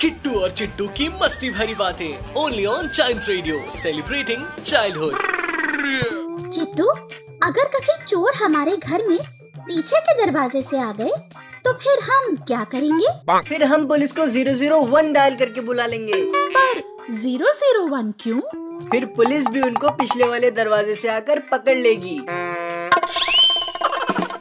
किट्टू और चिट्टू की मस्ती भरी बातें only on child radio celebrating childhood Chittu अगर कभी चोर हमारे घर में पीछे के दरवाजे से आ गए तो फिर हम क्या करेंगे? फिर हम पुलिस को ज़ीरो ज़ीरो वन डायल करके बुला लेंगे। पर ज़ीरो ज़ीरो वन क्यूँ? फिर पुलिस भी उनको पिछले वाले दरवाजे से आकर पकड़ लेगी।